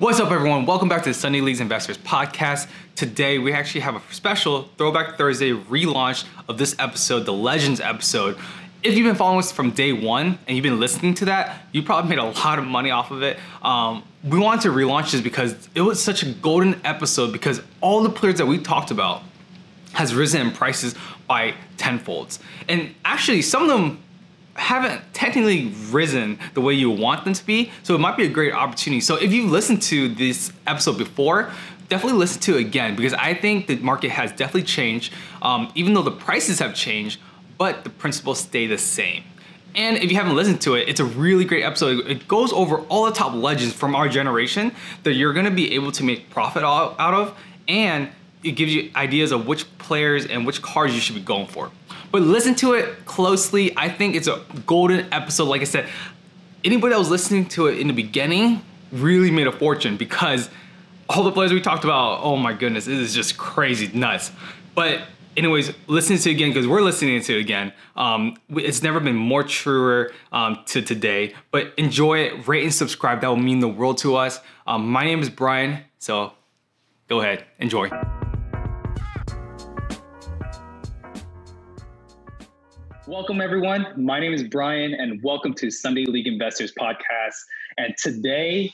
What's up, everyone? Welcome back to the Sunday Leagues Investors Podcast. Today, we actually have a special Throwback Thursday relaunch of this episode, the Legends episode. If you've been following us from day one and you've been listening to that, you probably made a lot of money off of it. Um, we wanted to relaunch this because it was such a golden episode because all the players that we talked about has risen in prices by tenfolds. And actually, some of them haven't technically risen the way you want them to be. So it might be a great opportunity. So if you've listened to this episode before, definitely listen to it again because I think the market has definitely changed, um, even though the prices have changed, but the principles stay the same. And if you haven't listened to it, it's a really great episode. It goes over all the top legends from our generation that you're gonna be able to make profit out of, and it gives you ideas of which players and which cards you should be going for. But listen to it closely. I think it's a golden episode. Like I said, anybody that was listening to it in the beginning really made a fortune because all the players we talked about, oh my goodness, it is just crazy nuts. But anyways, listen to it again because we're listening to it again. Um, it's never been more truer um, to today. But enjoy it, rate and subscribe. That will mean the world to us. Um, my name is Brian, so go ahead, enjoy. Welcome, everyone. My name is Brian, and welcome to Sunday League Investors Podcast. And today,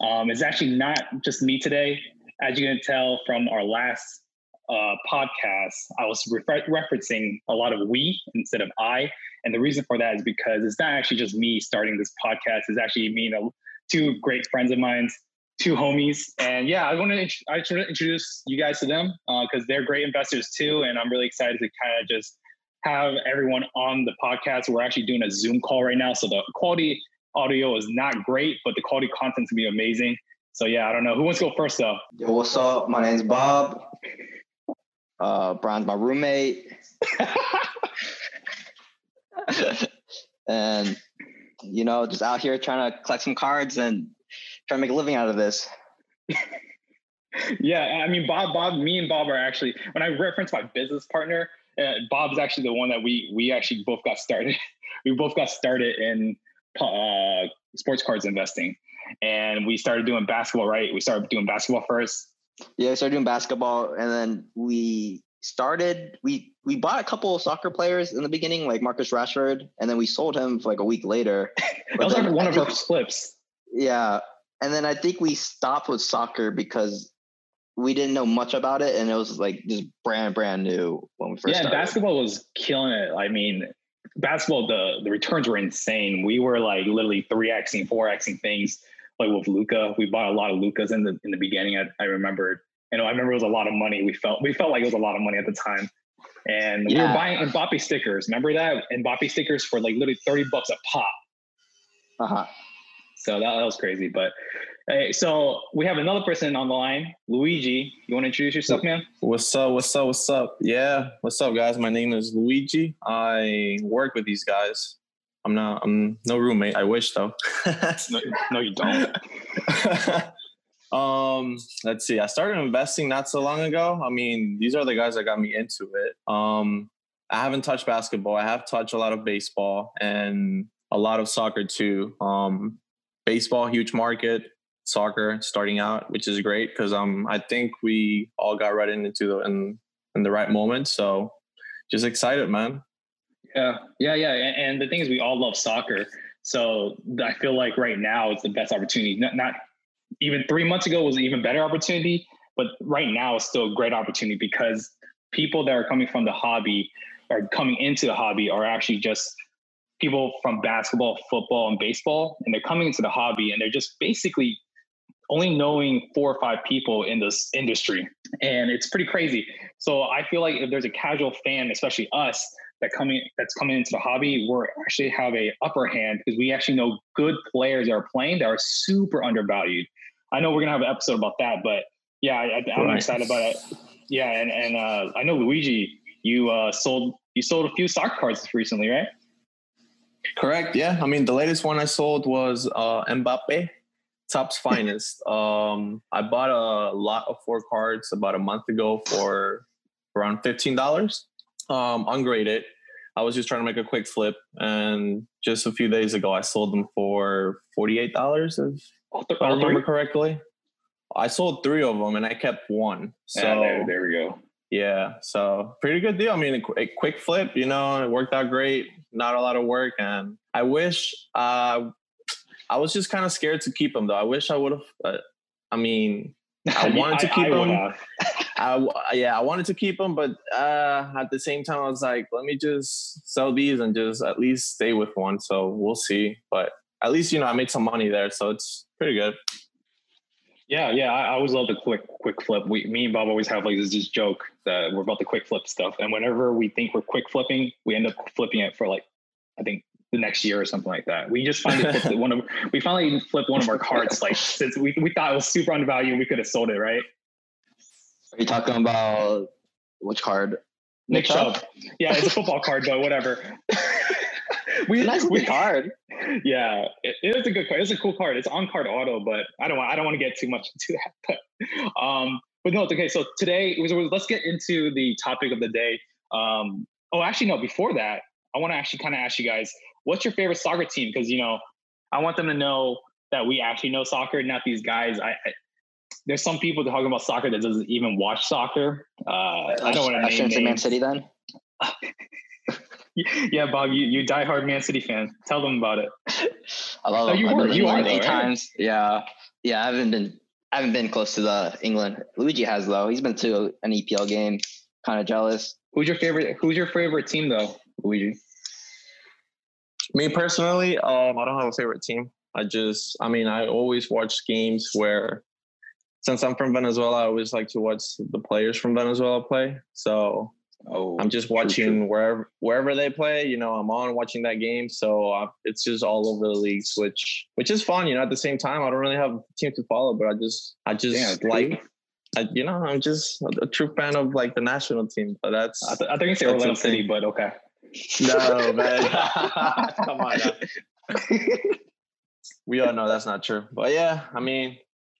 um, it's actually not just me today. As you can tell from our last uh, podcast, I was refer- referencing a lot of we instead of I. And the reason for that is because it's not actually just me starting this podcast. It's actually me and two great friends of mine, two homies. And yeah, I want to int- introduce you guys to them because uh, they're great investors too. And I'm really excited to kind of just have everyone on the podcast. We're actually doing a Zoom call right now. So the quality audio is not great, but the quality content's gonna be amazing. So yeah, I don't know. Who wants to go first though? Yo, what's up? My name's Bob. Uh Brian's my roommate. and you know, just out here trying to collect some cards and trying to make a living out of this. yeah, I mean Bob, Bob, me and Bob are actually when I reference my business partner, uh, Bob's actually the one that we we actually both got started. we both got started in uh, sports cards investing, and we started doing basketball. Right, we started doing basketball first. Yeah, we started doing basketball, and then we started. We we bought a couple of soccer players in the beginning, like Marcus Rashford, and then we sold him for like a week later. that was like one I of think, our flips. Yeah, and then I think we stopped with soccer because we didn't know much about it, and it was like just brand brand new when we first. Yeah, started. basketball was killing it. I mean, basketball the the returns were insane. We were like literally three xing, four xing things. Like with Luka, we bought a lot of Lukas in the in the beginning. I, I remember, you know, I remember it was a lot of money. We felt we felt like it was a lot of money at the time, and yeah. we were buying Mbappe stickers. Remember that Mbappe stickers for like literally thirty bucks a pop. Uh huh. So that, that was crazy, but Hey, so we have another person on the line, Luigi. You want to introduce yourself, man? What's up? What's up? What's up? Yeah, what's up, guys? My name is Luigi. I work with these guys. I'm not. I'm no roommate. I wish though. no, no, you don't. um, let's see. I started investing not so long ago. I mean, these are the guys that got me into it. Um, I haven't touched basketball. I have touched a lot of baseball and a lot of soccer too. Um, baseball, huge market soccer starting out, which is great because um I think we all got right into the in in the right moment. So just excited, man. Yeah, yeah, yeah. And, the thing is, we all love soccer. So I feel like right now it's the best opportunity. Not, not even three months ago was an even better opportunity, but right now it's still a great opportunity because people that are coming from the hobby or coming into the hobby are actually just people from basketball, football, and baseball, and they're coming into the hobby and they're just basically only knowing four or five people in this industry. And it's pretty crazy. So I feel like if there's a casual fan, especially us, that coming that's coming into the hobby, we're actually have a upper hand because we actually know good players that are playing that are super undervalued. I know we're gonna have an episode about that, but yeah, I, am right. excited about it. Yeah, and and uh, I know Luigi, you uh, sold you sold a few soccer cards recently, right? Correct. Yeah, I mean the latest one I sold was uh, Mbappe Topps finest. Um, I bought a lot of four cards about a month ago for around fifteen dollars, um, ungraded. I was just trying to make a quick flip, and just a few days ago, I sold them for forty eight dollars. If I remember correctly. I sold three of them and I kept one. So Yeah, there, there we go. yeah, so pretty good deal. I mean, a quick flip, you know, it worked out great. Not a lot of work, and I wish uh, I was just kind of scared to keep them though. I wish I would have. Uh, I mean, I wanted to keep would them. have. I yeah, I wanted to keep them, but uh, at the same time, I was like, let me just sell these and just at least stay with one. So we'll see. But at least you know I made some money there, so it's pretty good. Yeah, yeah. I, I always love the quick quick flip. We, me and Bob always have like this just joke that we're about the quick flip stuff, and whenever we think we're quick flipping, we end up flipping it for like I think the next year or something like that. We just finally flipped one of we finally flipped one of our cards like since we, we thought it was super undervalued, we could have sold it, right? Are you talking about which card? Nick Chubb. Yeah, it's a football card, but whatever. we, Nice we card. yeah, it, it is a good card. It's a cool card. It's on card auto, but I don't want I don't want to get too much into that. But um, but no, okay. So today it was, was- let's get into the topic of the day. Um, oh, actually, no. Before that, I want to actually kind of ask you guys, what's your favorite soccer team? Because you know, I want them to know that we actually know soccer, not these guys. I, I there's some people talking about soccer that doesn't even watch soccer. Uh, I don't want to I shouldn't say Man. City then. Yeah, Bob, you you diehard Man City fan. Tell them about it. I love Oh, you were- you are though, eight right? times. Yeah, yeah. I haven't been. I haven't been close to the England. Luigi has though. He's been to an EPL game. Kind of jealous. Who's your favorite? Who's your favorite team though, Luigi? Me personally, um, I don't have a favorite team. I just, I mean, I always watch games where, since I'm from Venezuela, I always like to watch the players from Venezuela play. So Oh, I'm just watching true. wherever wherever they play. You know, I'm on watching that game. So uh, it's just all over the leagues, which which is fun. You know, at the same time, I don't really have a team to follow, but I just I just true. like. I, you know, I'm just a true fan of like the national team, but that's I, th- I think it's Orlando. City, but okay. No man. Come on, we all know that's not true. But yeah, I mean,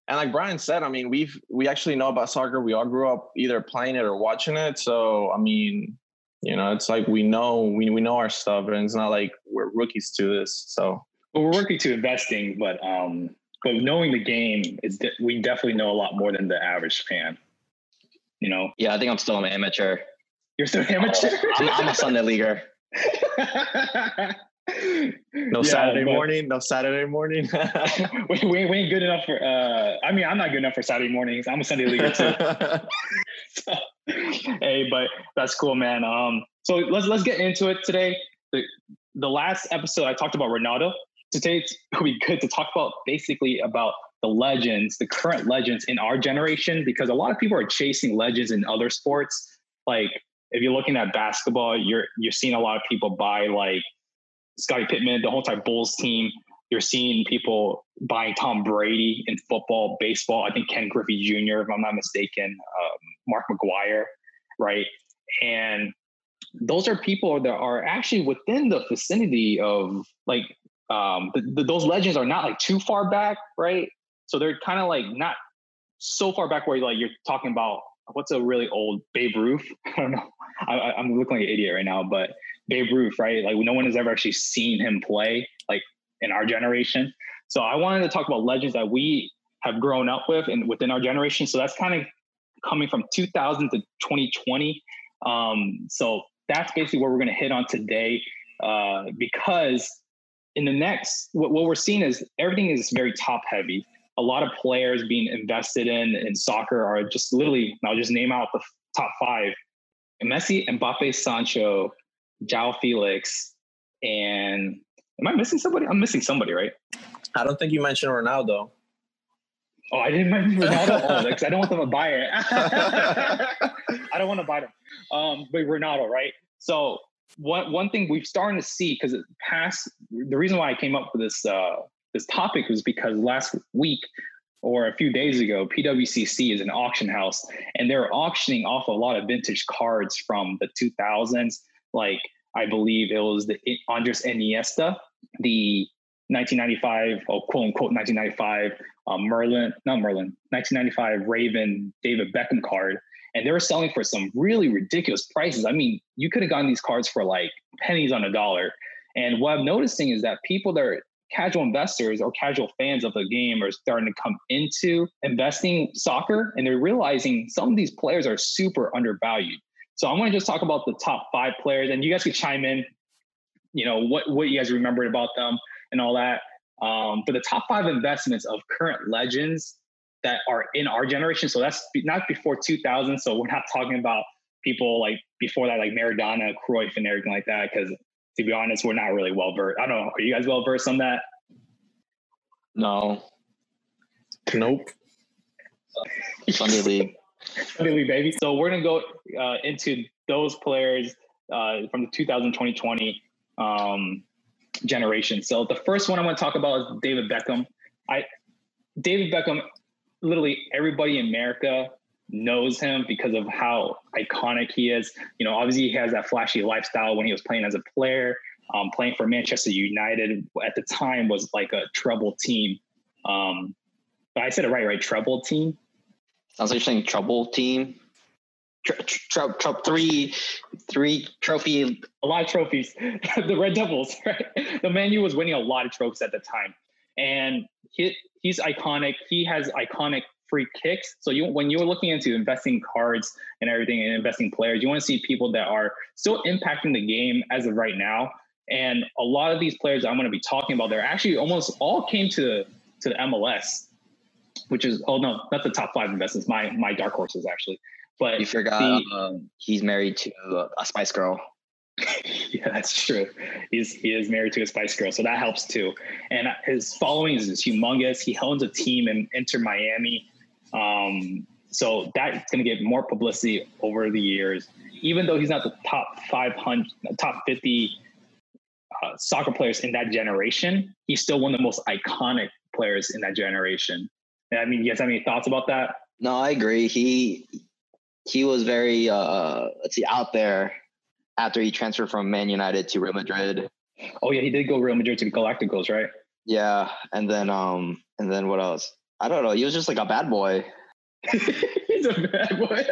and like Brian said, I mean, we've we actually know about soccer. We all grew up either playing it or watching it. So I mean, you know, it's like we know we we know our stuff, and it's not like we're rookies to this. So But we're working to investing, but um, but knowing the game is de- we definitely know a lot more than the average fan. You know, yeah, I think I'm still an amateur. You're still amateur. I'm, I'm a Sunday leaguer. no Yeah, Saturday but morning, no Saturday morning. We, we, we ain't good enough for. Uh, I mean, I'm not good enough for Saturday mornings. I'm a Sunday leaguer too. So, hey, but that's cool, man. Um, so let's let's get into it today. The the last episode I talked about Ronaldo. Today it's gonna be good to talk about basically about the legends, the current legends in our generation, because a lot of people are chasing legends in other sports. Like if you're looking at basketball, you're you're seeing a lot of people buy like Scottie Pippen, the whole entire Bulls team. You're seeing people buying Tom Brady in football, baseball. I think Ken Griffey Jr., if I'm not mistaken, um, Mark McGwire, right? And those are people that are actually within the vicinity of like um, the, the, those legends are not like too far back, right? So they're kind of like not so far back where like you're talking about what's a really old Babe Ruth. I don't know. I, I'm looking like an idiot right now, but Babe Ruth, right? Like no one has ever actually seen him play, like in our generation. So I wanted to talk about legends that we have grown up with and within our generation. So that's kind of coming from 2000 to 2020. Um, so that's basically what we're going to hit on today, uh, because in the next, what, what we're seeing is everything is very top heavy. A lot of players being invested in in soccer are just literally. I'll just name out the top five: Messi, Mbappe, Sancho, Joao Felix, and am I missing somebody? I'm missing somebody, right? I don't think you mentioned Ronaldo. Oh, I didn't mention Ronaldo. oh, because I don't want them to buy it. I don't want to buy them. Um, but Ronaldo, right? So one one thing we've starting to see because past the reason why I came up with this uh, this topic was because last week or a few days ago, PWCC is an auction house, and they're auctioning off a lot of vintage cards from the 2000s. Like I believe it was the Andres Iniesta, the 1995, oh, quote unquote 1995 um, Merlin, not Merlin, 1995 Raven David Beckham card, and they were selling for some really ridiculous prices. I mean, you could have gotten these cards for like pennies on a dollar. And what I'm noticing is that people that are casual investors or casual fans of the game are starting to come into investing soccer and they're realizing some of these players are super undervalued. So I'm going to just talk about the top five players and you guys could chime in, you know, what, what you guys remembered about them and all that. Um, but the top five investments of current legends that are in our generation. So that's not before 2000. So we're not talking about people like before that, like Maradona, Cruyff, and everything like that. Because to be honest, we're not really well versed. I don't know. Are you guys well versed on that? No. Nope. Sunday League. Sunday League, baby. So we're gonna go uh, into those players uh, from the 2020 um, generation. So the first one I want to talk about is David Beckham. I David Beckham, literally everybody in America knows him because of how iconic he is. You know, obviously he has that flashy lifestyle when he was playing as a player. Um, playing for Manchester United at the time was like a trouble team. Um, but I said it right, right? Trouble team. Sounds like you're saying trouble team. Tr- tr- tr- three, three trophy. A lot of trophies. the Red Devils, right? The Man U was winning a lot of trophies at the time, and he, he's iconic. He has iconic free kicks. So you when you're looking into investing cards and everything and investing players, you want to see people that are still impacting the game as of right now. And a lot of these players I'm going to be talking about, they're actually almost all came to to the MLS, which is oh no, not the top five investments. My my dark horses actually, but You forgot the- um, he's married to a Spice Girl. yeah, that's true. He's he is married to a Spice Girl, so that helps too. And his following is just humongous. He owns a team in Inter Miami, um, so that's going to get more publicity over the years. Even though he's not the top five hundred, top fifty uh, soccer players in that generation, he's still one of the most iconic players in that generation. I mean, you guys have any thoughts about that? No, I agree. He he was very uh let's see out there after he transferred from Man United to Real Madrid. Oh yeah, he did go Real Madrid to the Galacticos, right? Yeah, and then um and then what else? I don't know. He was just like a bad boy. he's a bad boy.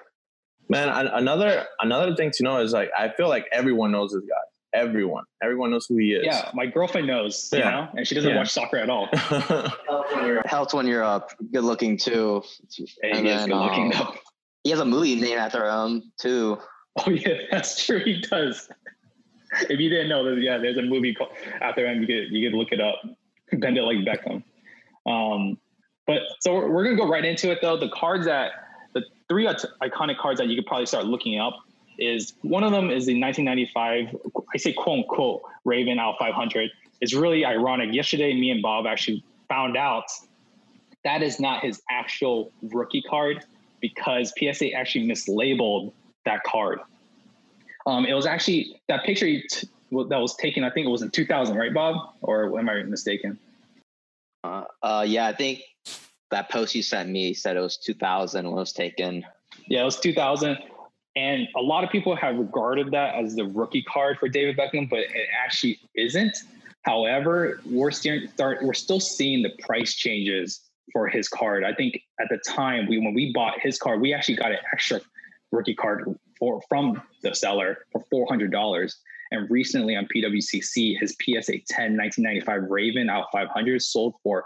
Man, another another thing to know is like I feel like everyone knows this guy. Everyone, everyone knows who he is. Yeah, my girlfriend knows, you Yeah. know, and she doesn't Yeah. watch soccer at all. Helps when you're uh, good looking too. Hey, And he is then, good looking um, though. He has a movie named after him too. Oh yeah, that's true. He does. If you didn't know that, yeah, there's a movie called after him. You could you could look it up. Bend it like Beckham. Um, but so we're, we're gonna go right into it though. The cards that the three iconic cards that you could probably start looking up is one of them is the 1995. I say quote unquote Raven out 500. It's really ironic. Yesterday, me and Bob actually found out that is not his actual rookie card because PSA actually mislabeled that card. Um, it was actually that picture t- that was taken. I think it was in 2000, right, Bob? Or am I mistaken? Uh, uh yeah, I think that post you sent me said it was 2000 when it was taken. Yeah, it was 2000. And a lot of people have regarded that as the rookie card for David Beckham, but it actually isn't. However, we're still start we're still seeing the price changes for his card. I think at the time we when we bought his card, we actually got an extra rookie card for from the seller for four hundred dollars. And recently on PWCC, his PSA 10 1995 Raven out 500 sold for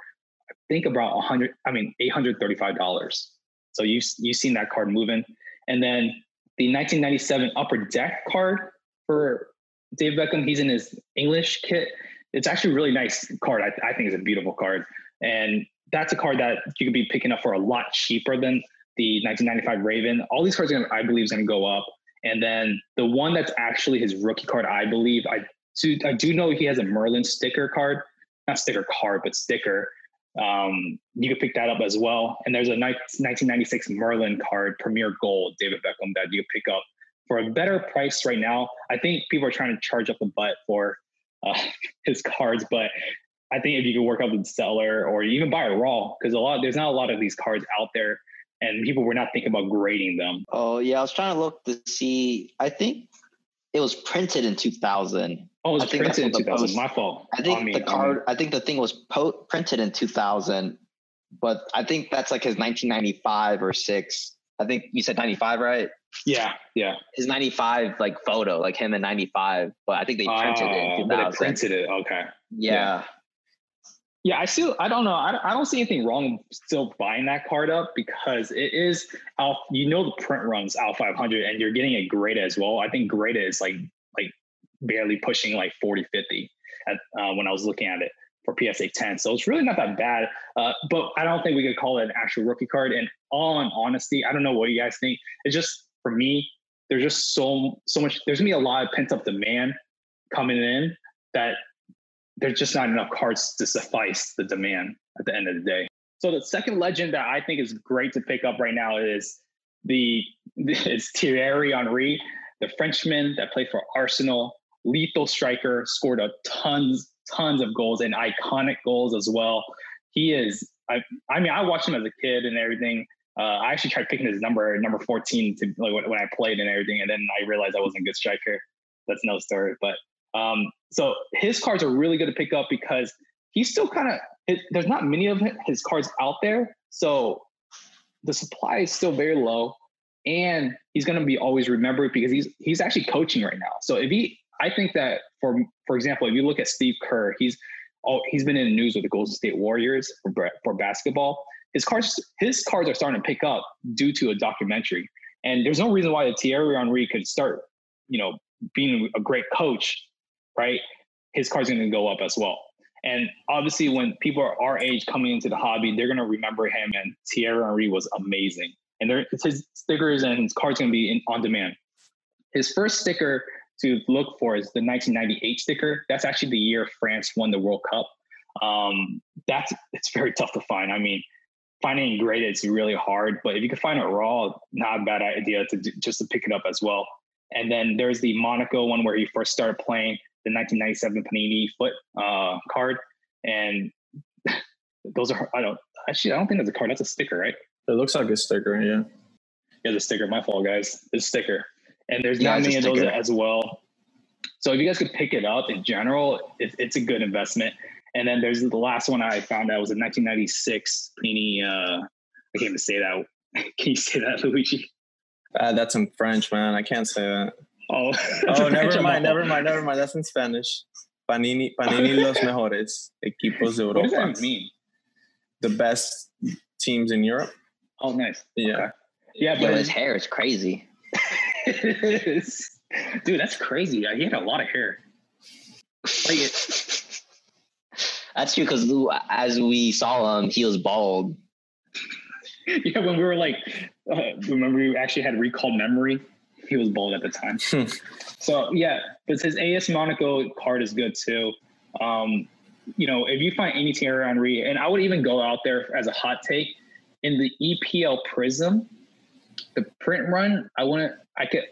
I think about 100. I mean 835 dollars. So you've you've seen that card moving, and then the 1997 Upper Deck card for Dave Beckham. He's in his English kit. It's actually a really nice card. I, I think it's a beautiful card, and that's a card that you could be picking up for a lot cheaper than the 1995 Raven. All these cards, gonna, I believe, is going to go up. And then the one that's actually his rookie card, I believe, I do, I do know he has a Merlin sticker card, not sticker card, but sticker. Um, you could pick that up as well. And there's a 1996 Merlin card, Premier Gold, David Beckham, that you pick up for a better price right now. I think people are trying to charge up the butt for uh, his cards, but I think if you could work out with the seller or even buy a raw, because a lot there's not a lot of these cards out there, and people were not thinking about grading them. Oh yeah, I was trying to look to see. I think it was printed in 2000. Oh, it was I think printed in what the 2000. post- My fault. I think the card. I think the thing was po- printed in 2000, but I think that's like his 1995 or six. I think you said 95, right? Yeah, yeah. His 95 like photo, like him in 95. But I think they printed it Ah, in but 2000. they printed it. Okay. yeah. Yeah, I still I don't know. I, I don't see anything wrong still buying that card up because it is out. You know the print runs out 500, and you're getting a Greta as well. I think Greta is like like barely pushing like 40, 50 at, uh, when I was looking at it for PSA 10. So it's really not that bad. Uh, but I don't think we could call it an actual rookie card. And all in honesty, I don't know what you guys think. It's just for me, there's just so so much. There's gonna be a lot of pent up demand coming in that there's just not enough cards to suffice the demand at the end of the day. So the second legend that I think is great to pick up right now is the it's Thierry Henry, the Frenchman that played for Arsenal, lethal striker, scored a tons tons of goals and iconic goals as well. He is I I mean I watched him as a kid and everything. Uh, I actually tried picking his number, number 14, to like when, when I played and everything, and then I realized I wasn't a good striker. That's no story. But um, so his cards are really good to pick up because he's still kind of there's not many of his cards out there, so the supply is still very low, and he's going to be always remembered because he's he's actually coaching right now. So if he, I think that for for example, if you look at Steve Kerr, he's oh he's been in the news with the Golden State Warriors for for basketball. His cards his cards are starting to pick up due to a documentary, and there's no reason why the Thierry Henry could start, you know, being a great coach right? His card's going to go up as well. And obviously, when people are our age coming into the hobby, they're going to remember him. And Thierry Henry was amazing. And there, his stickers and his cards going to be in, on demand. His first sticker to look for is the 1998 sticker. That's actually the year France won the World Cup. Um, that's it's very tough to find. I mean, finding graded is really hard, but if you can find it raw, not a bad idea to just to pick it up as well. And then there's the Monaco one where he first started playing the 1997 Panini foot uh, card, and those are I don't actually I don't think that's a card. That's a sticker, right? It looks like a sticker. Yeah. Yeah, the sticker. My fault, guys. It's a sticker, and there's yeah, not many of those as well. So if you guys could pick it up in general, it, it's a good investment. And then there's the last one I found out was a 1996 Panini. Uh, I can't even say that. Can you say that, Luigi? Uh, that's in French, man. I can't say that. Oh, oh never mind, never mind, never mind. That's in Spanish. Panini, Panini los mejores equipos de Europa. What does that mean? The best teams in Europe. Oh, nice. Yeah. Okay. Yeah, but Yo, his hair is crazy. Dude, that's crazy. He had a lot of hair. Like that's true because as we saw him, he was bald. Yeah, when we were like, uh, remember we actually had recall memory he was bald at the time. Hmm. so yeah, but his AS Monaco card is good too. Um, you know, if you find any Thierry Henry, and I would even go out there as a hot take in the EPL Prism, the print run. I want to. I could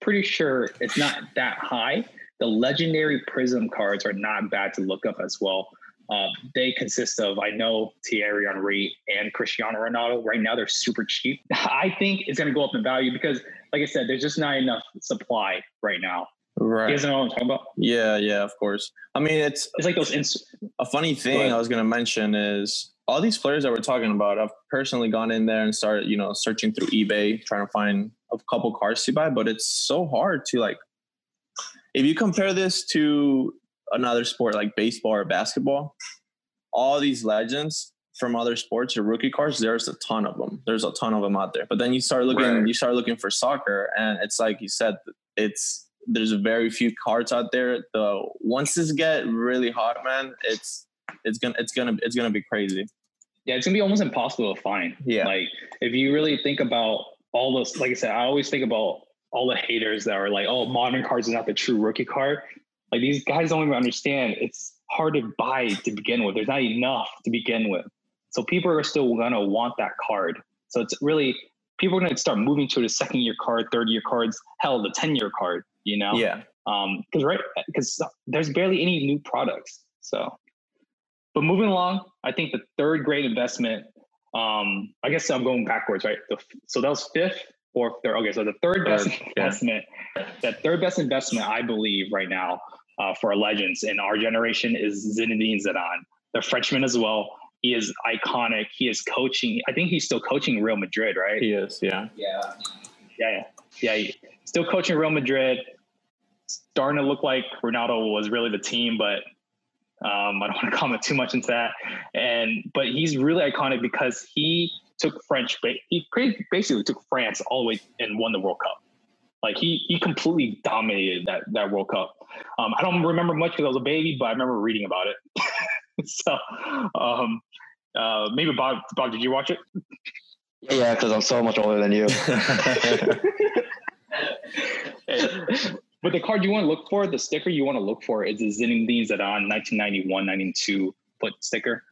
pretty sure it's not that high. The legendary Prism cards are not bad to look up as well. Uh, they consist of, I know, Thierry Henry and Cristiano Ronaldo. Right now, they're super cheap. I think it's going to go up in value because, like I said, there's just not enough supply right now. Right. You guys know what I'm talking about? Yeah, yeah, of course. I mean, it's it's like those. Ins- a funny thing I was going to mention is all these players that we're talking about. I've personally gone in there and started, you know, searching through eBay, trying to find a couple cars to buy, but it's so hard to like. If you compare this to another sport like baseball or basketball, all these legends from other sports or rookie cards, there's a ton of them. There's a ton of them out there. But then you start looking, right. you start looking for soccer, and it's like you said, it's there's very few cards out there. The once this get really hot, man, it's it's gonna it's gonna it's gonna be crazy. Yeah, it's gonna be almost impossible to find. Yeah, like if you really think about all those, like I said, I always think about all the haters that are like, "Oh, modern cards is not the true rookie card." Like these guys don't even understand. It's hard to buy to begin with. There's not enough to begin with. So people are still gonna want that card. So it's really people are gonna start moving to the second year card, third year cards, hell, the 10 year card, you know? Yeah. Um, because right because there's barely any new products. So but moving along, I think the third great investment, um, I guess I'm going backwards, right? The, so that was fifth, fourth, third. Okay, so the third best third, investment, yeah. that third best investment, I believe, right now uh, for legends in our generation is Zinedine Zidane, the Frenchman as well. He is iconic. He is coaching. I think he's still coaching Real Madrid, right? He is. Yeah. Yeah. Yeah. Yeah. yeah. Still coaching Real Madrid. Starting to look like Ronaldo was really the team, but Um, I don't want to comment too much into that. And but he's really iconic because he took French. He basically took France all the way and won the World Cup. Like he he completely dominated that that World Cup. Um, I don't remember much because I was a baby, but I remember reading about it. so um, uh, maybe Bob Bob, did you watch it? Yeah, because I'm so much older than you. but the card you want to look for, the sticker you want to look for is the Zinedine Zidane 1991 92 foot sticker.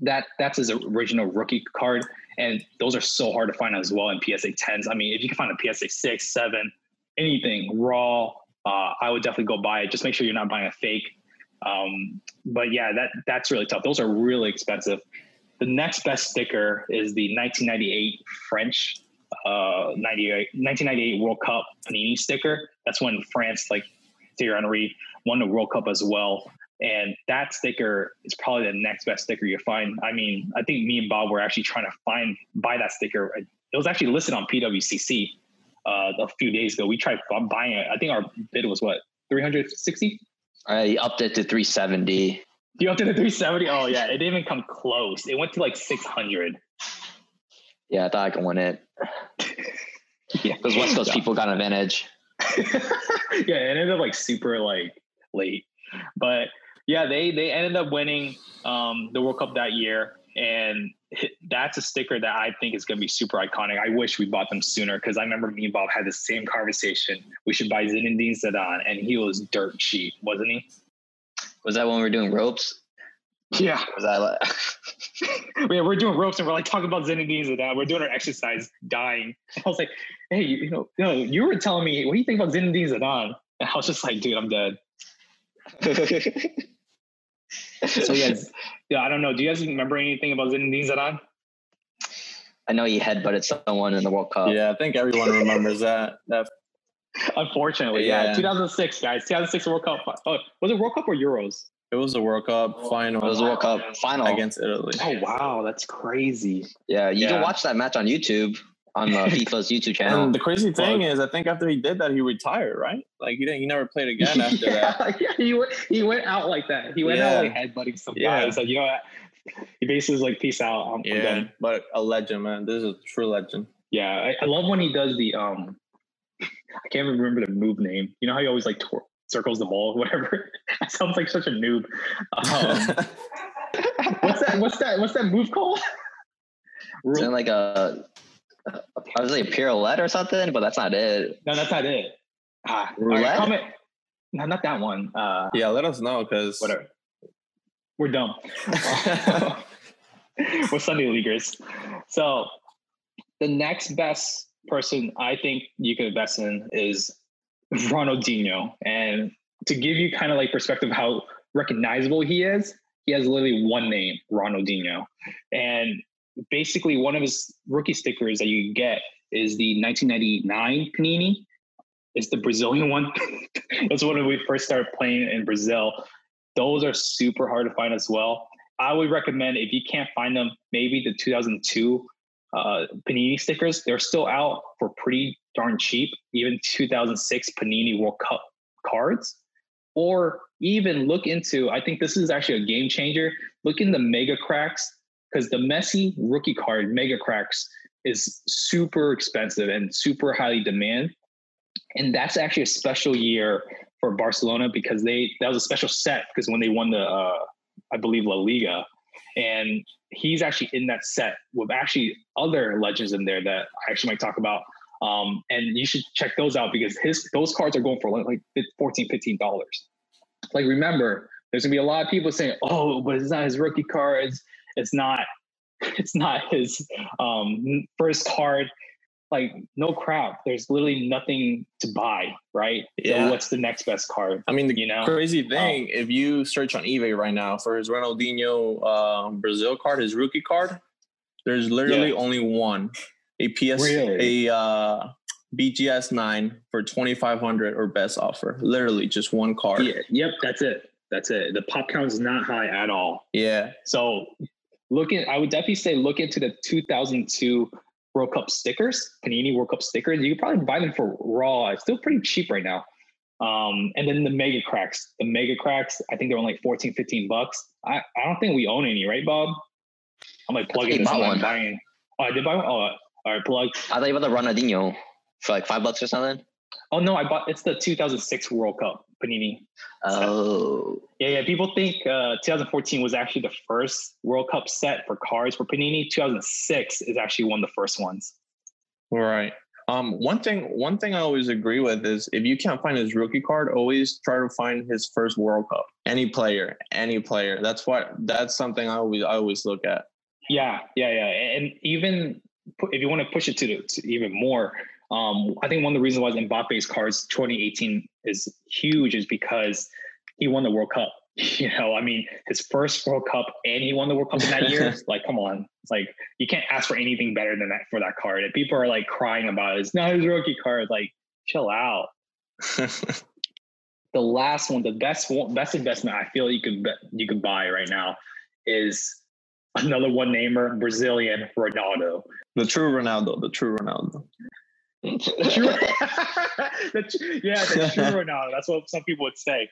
That that's his original rookie card, and those are so hard to find as well in PSA 10s. I mean, if you can find a PSA 6, 7, anything raw, uh, I would definitely go buy it. Just make sure you're not buying a fake. Um, but yeah, that that's really tough. Those are really expensive. The next best sticker is the 1998 French uh, 1998 World Cup Panini sticker. That's when France, like Thierry Henry, won the World Cup as well. And that sticker is probably the next best sticker you find. I mean, I think me and Bob were actually trying to find buy that sticker. It was actually listed on PWCC uh, a few days ago. We tried buying it. I think our bid was what 360. I upped it to 370. You upped it to 370? Oh yeah, it didn't even come close. It went to like 600. Yeah, I thought I could win it. yeah, those West Coast people got an advantage. yeah, it ended up like super like late, but yeah, they they ended up winning um, the World Cup that year, and that's a sticker that I think is going to be super iconic. I wish we bought them sooner because I remember me and Bob had the same conversation. We should buy Zinedine Zidane, and he was dirt cheap, wasn't he? Was that when we were doing ropes? Yeah. Was that like? yeah, we're doing ropes and we're like talking about Zinedine Zidane. We're doing our exercise, dying. And I was like, hey, you, you know, you know, you were telling me, what do you think about Zinedine Zidane? And I was just like, dude, I'm dead. So yeah, yeah, I don't know. Do you guys remember anything about Zinedine Zidane? I know he headbutted someone in the World Cup. Yeah, I think everyone remembers that. That. Unfortunately, yeah. yeah. 2006, guys. 2006 World Cup. Oh, was it World Cup or Euros? It was a World Cup final. It was a World Cup final against Italy. Oh wow, that's crazy. Yeah, you yeah. can watch that match on YouTube on the FIFA's YouTube channel. And the crazy thing is, I think after he did that, he retired, right? Like he didn't, he never played again after yeah, that. Yeah, he went, he went out like that. He went yeah. out like headbutting some yeah. guys. Like you know, he basically was like, "Peace out." I'm, yeah, I'm but a legend, man. This is a true legend. Yeah, I, I, love when he does the um. I can't remember the move name. You know how he always like tor- circles the ball, whatever. that sounds like such a noob. Um, what's that? What's that? What's that move called? Is it like a? I was like a pirouette or something, but that's not it. No, that's not it. Ah, roulette. Right, comment. No, not that one. Uh, yeah, let us know because whatever. We're dumb. We're Sunday leaguers. So the next best person I think you can invest in is Ronaldinho. And to give you kind of like perspective how recognizable he is, he has literally one name, Ronaldinho. And basically one of his rookie stickers that you get is the 1999 Panini. It's the Brazilian one. That's when we first started playing in Brazil. Those are super hard to find as well. I would recommend if you can't find them, maybe the 2002 uh, Panini stickers. They're still out for pretty darn cheap. Even 2006 Panini World Cup cards, or even look into. I think this is actually a game changer. Look in the Mega Cracks because the Messi rookie card Mega Cracks is super expensive and super highly demand, and that's actually a special year for Barcelona because they that was a special set because when they won the uh, I believe La Liga, and he's actually in that set with actually other legends in there that I actually might talk about. Um, and you should check those out because his those cards are going for like, like 14 15 dollars. Like remember, there's gonna be a lot of people saying, "Oh, but it's not his rookie cards. It's not. It's not his um, first card." Like no crowd. There's literally nothing to buy, right? Yeah. So what's the next best card? I mean, the you know? crazy um, thing, um, if you search on eBay right now for his Ronaldinho uh, Brazil card, his rookie card, there's literally yeah. only one a PS really? a uh, BGS nine for twenty five hundred or best offer. Literally just one card. Yeah, yep, that's it. That's it. The pop count is not high at all. Yeah. So looking, I would definitely say look into the 2002 World Cup stickers, Panini World Cup stickers. You could probably buy them for raw. It's still pretty cheap right now. Um, and then the mega cracks. The mega cracks, I think they're only like 14, 15 bucks. I, I don't think we own any, right, Bob? I'm like plugging this one. Buying. Oh, I did buy one? Oh, all right, plug. I thought you bought the Ronaldinho for like five bucks or something. Oh, no, I bought, it's the 2006 World Cup Panini. Oh, Yeah, yeah. People think uh, 2014 was actually the first World Cup set for cards for Panini. 2006 is actually one of the first ones. Right. Um, one thing, one thing I always agree with is if you can't find his rookie card, always try to find his first World Cup. Any player, any player. That's what. That's something I always, I always look at. Yeah, yeah, yeah. And even if you want to push it to, the, to even more, um, I think one of the reasons why Mbappe's cards 2018 is huge is because he won the World Cup. You know, I mean, his first World Cup and he won the World Cup in that year. like, come on, it's like you can't ask for anything better than that for that card. And people are like crying about it. It's not his rookie card. Like, chill out. the last one, the best one, best investment I feel you could you could buy right now is another one namer Brazilian Ronaldo. the true Ronaldo. The true Ronaldo. True, the tr- yeah, the true Ronaldo. That's what some people would say.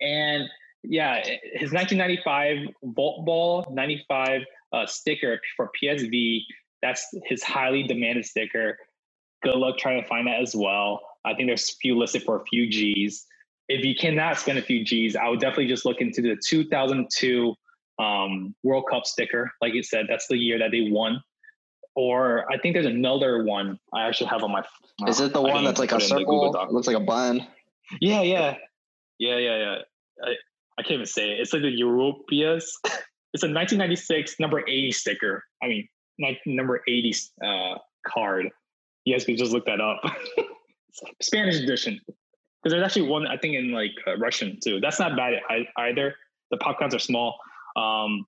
And yeah, his 1995 Voetbal 95 uh, sticker for PSV. That's his highly demanded sticker. Good luck trying to find that as well. I think there's a few listed for a few G's. If you cannot spend a few G's, I would definitely just look into the 2002 um, World Cup sticker. Like you said, that's the year that they won. Or I think there's another one I actually have on my. is it the one that's like a put it in the Google circle? Doc. Looks like a bun. Yeah, yeah, yeah, yeah, yeah. I, I can't even say it. It's like the Europeas. It's a 1996 number 80 sticker. I mean, number 80 uh, card. You guys can just look that up. Spanish edition. Because there's actually one I think in like uh, Russian too. That's not bad ei- either. The popcorns are small. Um,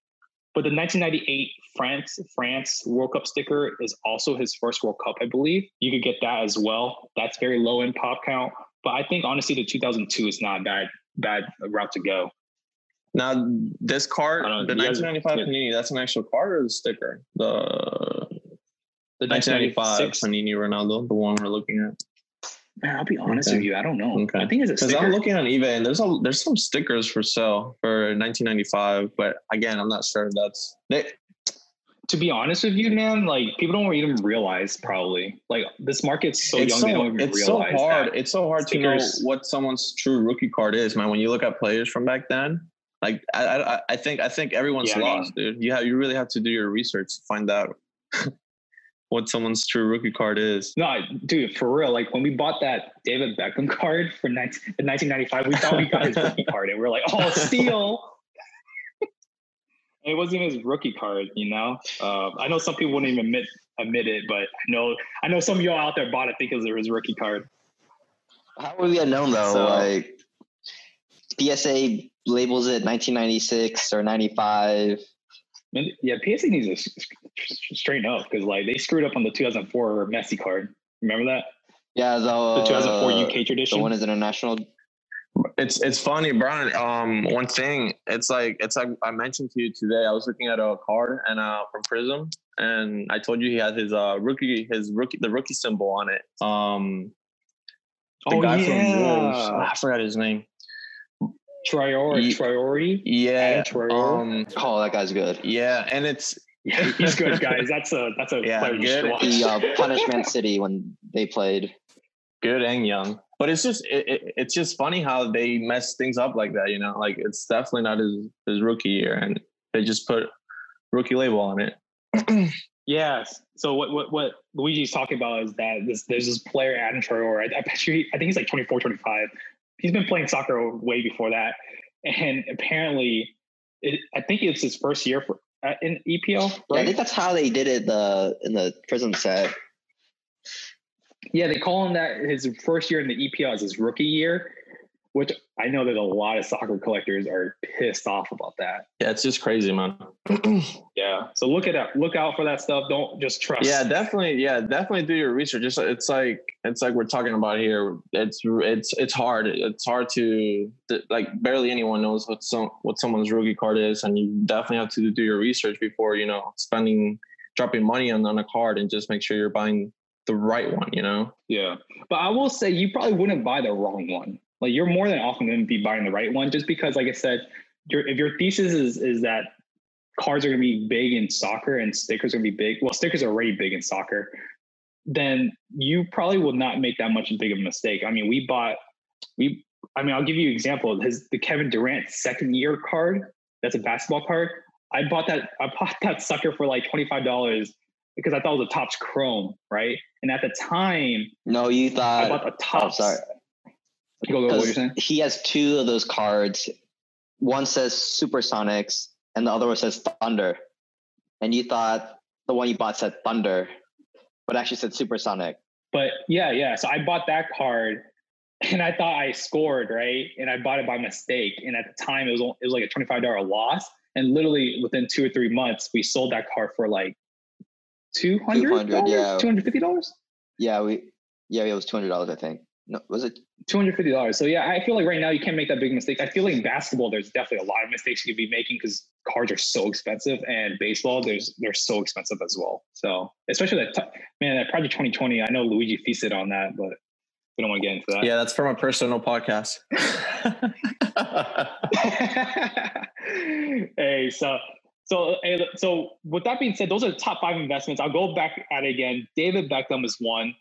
but the 1998 France France World Cup sticker is also his first World Cup, I believe. You could get that as well. That's very low in pop count. But I think honestly, the 2002 is not a bad bad route to go. Now this card, the know, you guys- 1995 yeah. Panini, that's an actual card or the sticker? The The 1995 1996 Panini Ronaldo, the one we're looking at. Man, I'll be honest Okay. with you. I don't know. Okay. I think it's a Because. I'm looking on eBay and there's a there's some stickers for sale for 1995, but again, I'm not sure if that's they, to be honest with you, man, like people don't even realize probably like this market's so it's young so they don't even it's so hard. that. It's so hard to know what someone's true rookie card is, man. When you look at players from back then, like I I, I think I think everyone's Yeah, I mean- lost, dude. You have you really have to do your research to find out what someone's true rookie card is. No, I- dude, for real. Like when we bought that David Beckham card for 19, in 1995, we thought we got his rookie card, and we are like, "Oh, steal!" it wasn't his rookie card, you know. Uh, I know some people wouldn't even admit admit it, but I know I know some of y'all out there bought it thinking it was his rookie card. How would we have known though? So- like PSA labels it 1996 or 95. Man, yeah, PSA needs to s- s- straighten up because like they screwed up on the 2004 Messi card. Remember that Yeah, the, the 2004 uh, UK The tradition? one is international. It's it's funny, Brian. Um, one thing, it's like it's like I mentioned to you today. I was looking at a card and uh from Prism, and I told you he had his uh rookie his rookie the rookie symbol on it. Um, the Oh, guy from yeah. Wolves, I forgot his name. Traore, Ye- Traore. Yeah, Adam Traore. um, Oh, that guy's good. yeah, and it's Yeah, he's good, guys. That's a that's a Yeah, player you should good. watch. He uh, punished Man City when they played. good and young, but it's just it, it, it's just funny how they mess things up like that. You know, like it's definitely not his his rookie year, and they just put rookie label on it. Yes. So what what what Luigi's talking about is that this there's this player Adam Traore. I, I bet you he, I think he's like 24, 25. He's been playing soccer way before that, and apparently, it, I think it's his first year for uh, in EPL. Yeah, I think that's how they did it the in the Prism set. Yeah, they call him that his first year in the EPL is his rookie year, which I know that a lot of soccer collectors are pissed off about that. Yeah, it's just crazy, man. Yeah. So look at that. Look out for that stuff. Don't just trust. yeah, definitely. Yeah, definitely do your research. Just it's like it's like we're talking about here. It's it's it's hard. It's hard to like barely anyone knows what some what someone's rookie card is, and you definitely have to do your research before you know spending dropping money on on a card and just make sure you're buying the right one, you know? Yeah. But I will say you probably wouldn't buy the wrong one. Like you're more than often going to be buying the right one just because, like I said, your if your thesis is is that cards are going to be big in soccer and stickers are going to be big. Well, stickers are already big in soccer. Then you probably will not make that much big of a mistake. I mean, we bought we. I mean, I'll give you an example. His the Kevin Durant second year card. That's a basketball card. I bought that. I bought that sucker for like twenty five dollars because I thought it was a Topps Chrome, right? And at the time, No, you thought I bought the oh, Topps. sorry. Go, go, what you're 'Cause saying? he has two of those cards. One says Supersonics, and the other one says Thunder. And you thought the one you bought said Thunder, but actually said Supersonic. But yeah, yeah. So I bought that card, and I thought I scored right, and I bought it by mistake. And at the time, it was it was like a twenty five dollar loss. And literally within two or three months, we sold that card for like two hundred, $200, yeah. two hundred fifty dollars. Yeah, we. Yeah, it was two hundred dollars. I think. No, was it? Two hundred fifty dollars. So yeah, I feel like right now you can't make that big mistake. I feel like in basketball, there's definitely a lot of mistakes you could be making because cards are so expensive, and baseball, there's they're so expensive as well. So especially that t- man, that Project Twenty Twenty. I know Luigi feasted on that, but we don't want to get into that. Yeah, that's from a personal podcast. hey, so so hey, so with that being said, those are the top five investments. I'll go back at it again. David Beckham is one.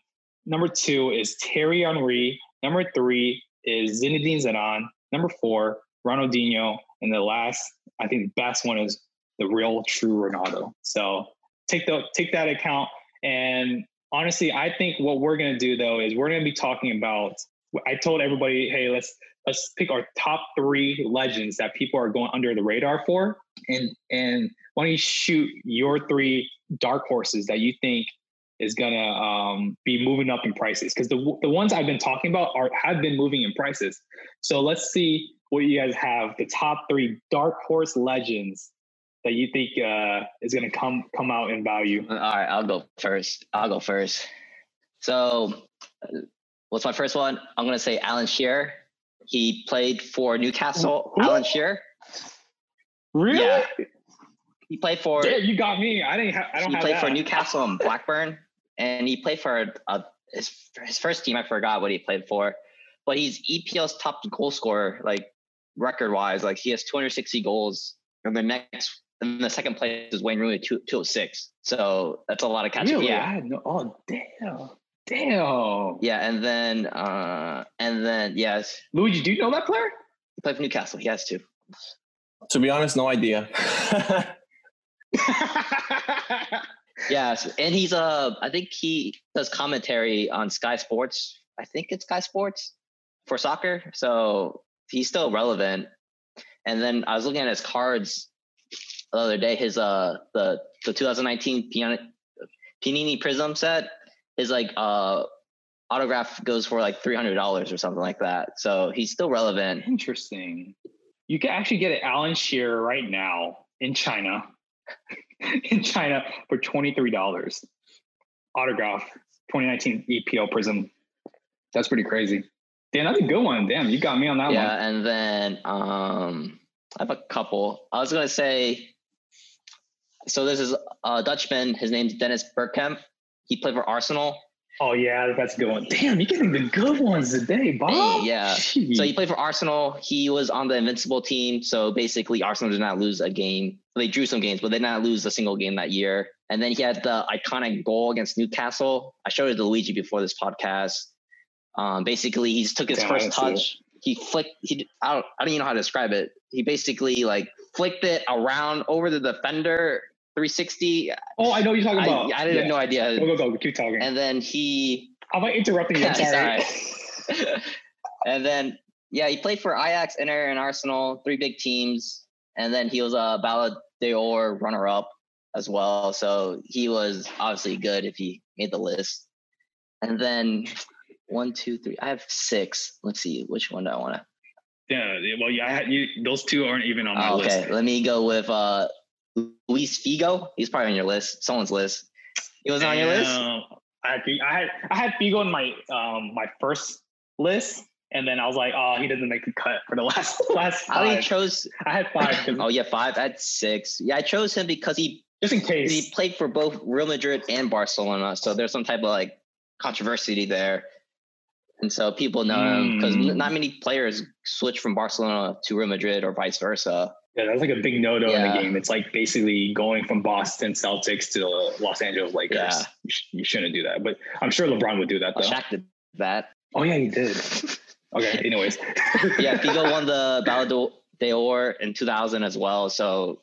Number two is Thierry Henry. Number three is Zinedine Zidane. Number four, Ronaldinho, and the last, I think, the best one is the real true Ronaldo. So take the take that account. And honestly, I think what we're gonna do though is we're gonna be talking about. I told everybody, hey, let's let's pick our top three legends that people are going under the radar for, and and why don't you shoot your three dark horses that you think is gonna um, be moving up in prices? Because the the ones I've been talking about are have been moving in prices. So let's see what you guys have. The top three dark horse legends that you think uh, is gonna come come out in value. All right, I'll go first. I'll go first. So, uh, what's my first one? I'm gonna say Alan Shearer. He played for Newcastle. Who? Alan Shearer. Really? Yeah. He played for. Damn, you got me. I didn't. Ha- I don't he have played that. for Newcastle and Blackburn, and he played for uh, his his first team. I forgot what he played for, but he's EPL's top goal scorer, like record wise. Like he has 260 goals, and the next, and the second place is Wayne Rooney, two, 206. So that's a lot of catching. Really? Yeah, no. Oh damn. Damn. yeah, and then uh, and then yes, Luigi, do you know that player? he played for Newcastle. He has to. to be honest, no idea. Yes, and he's uh, I think he does commentary on Sky Sports. I think it's Sky Sports for soccer. So he's still relevant. And then I was looking at his cards the other day. His uh, the the 2019 Pian- Panini Prism set. is like uh autograph goes for like three hundred dollars or something like that. So he's still relevant. Interesting. You can actually get an Alan Shearer right now in China. in China for twenty-three dollars. Autograph 2019 EPL Prism. That's pretty crazy. Damn, that's a good one. Damn, you got me on that yeah, one. and then um, I have a couple. I was gonna say, so this is a Dutchman. His name's Dennis Bergkamp. He played for Arsenal. Oh yeah, that's a good one. Damn, you're getting the good ones today, Bob. yeah. Jeez. So he played for Arsenal. He was on the invincible team. So basically, Arsenal did not lose a game. They drew some games, but they did not lose a single game that year. And then he had the iconic goal against Newcastle. I showed it to Luigi before this podcast. Um, basically, he took his Damn, first touch. He flicked. He I don't. I don't even know how to describe it. He basically like flicked it around over the defender, 360. oh, I know what you're talking about. I didn't Yeah. have no idea. Go go go. Keep talking. And then he I'm like interrupting you. I'm Yeah, sorry. and then yeah, he played for Ajax, Inter, and Arsenal, three big teams. And then he was a Ballon d'Or runner-up as well. So he was obviously good if he made the list. And then one, two, three. I have six. Let's see, which one do I want to? yeah. Well, yeah. I had, you, those two aren't even on my Oh, list. okay, let me go with uh, Luis Figo. He's probably on your list, someone's list. He was on your list. I had I had I had Figo in my um my first list, and then I was like, oh, he doesn't make the cut for the last last you five. chose? I had five Oh yeah, five. I had six. Yeah, I chose him because he just in case he played for both Real Madrid and Barcelona. So there's some type of like controversy there, and so people know him because Mm. not many players switch from Barcelona to Real Madrid or vice versa. Yeah, that's like a big no-no in the game. It's like basically going from Boston Celtics to Los Angeles Lakers. Yeah. You, sh- you shouldn't do that, but I'm sure LeBron would do that though. Shaq did that. Oh yeah, he did. Okay. Anyways. yeah, Figo won the Ballon d'Or in 2000 as well. So,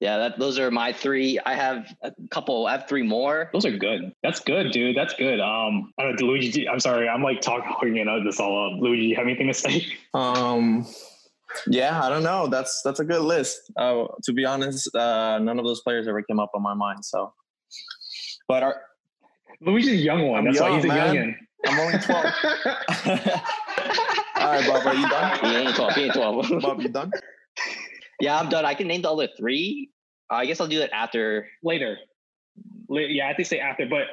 yeah, that those are my three. I have a couple. I have three more. Those are good. That's good, dude. That's good. Um, I don't know, Luigi. I'm sorry. I'm like talking you know this all up. Luigi, you have anything to say? Um, yeah, I don't know. That's that's a good list. Uh, to be honest, uh, none of those players ever came up on my mind. So, but our, Luigi's a young one. I'm That's why he's a young, man. youngin. I'm only twelve. All right, Bob, are you done? He ain't 12. He ain't 12. Bob, you done? yeah, I'm done. I can name the other three. Uh, I guess I'll do it after. Later. La- Yeah, I think say after, but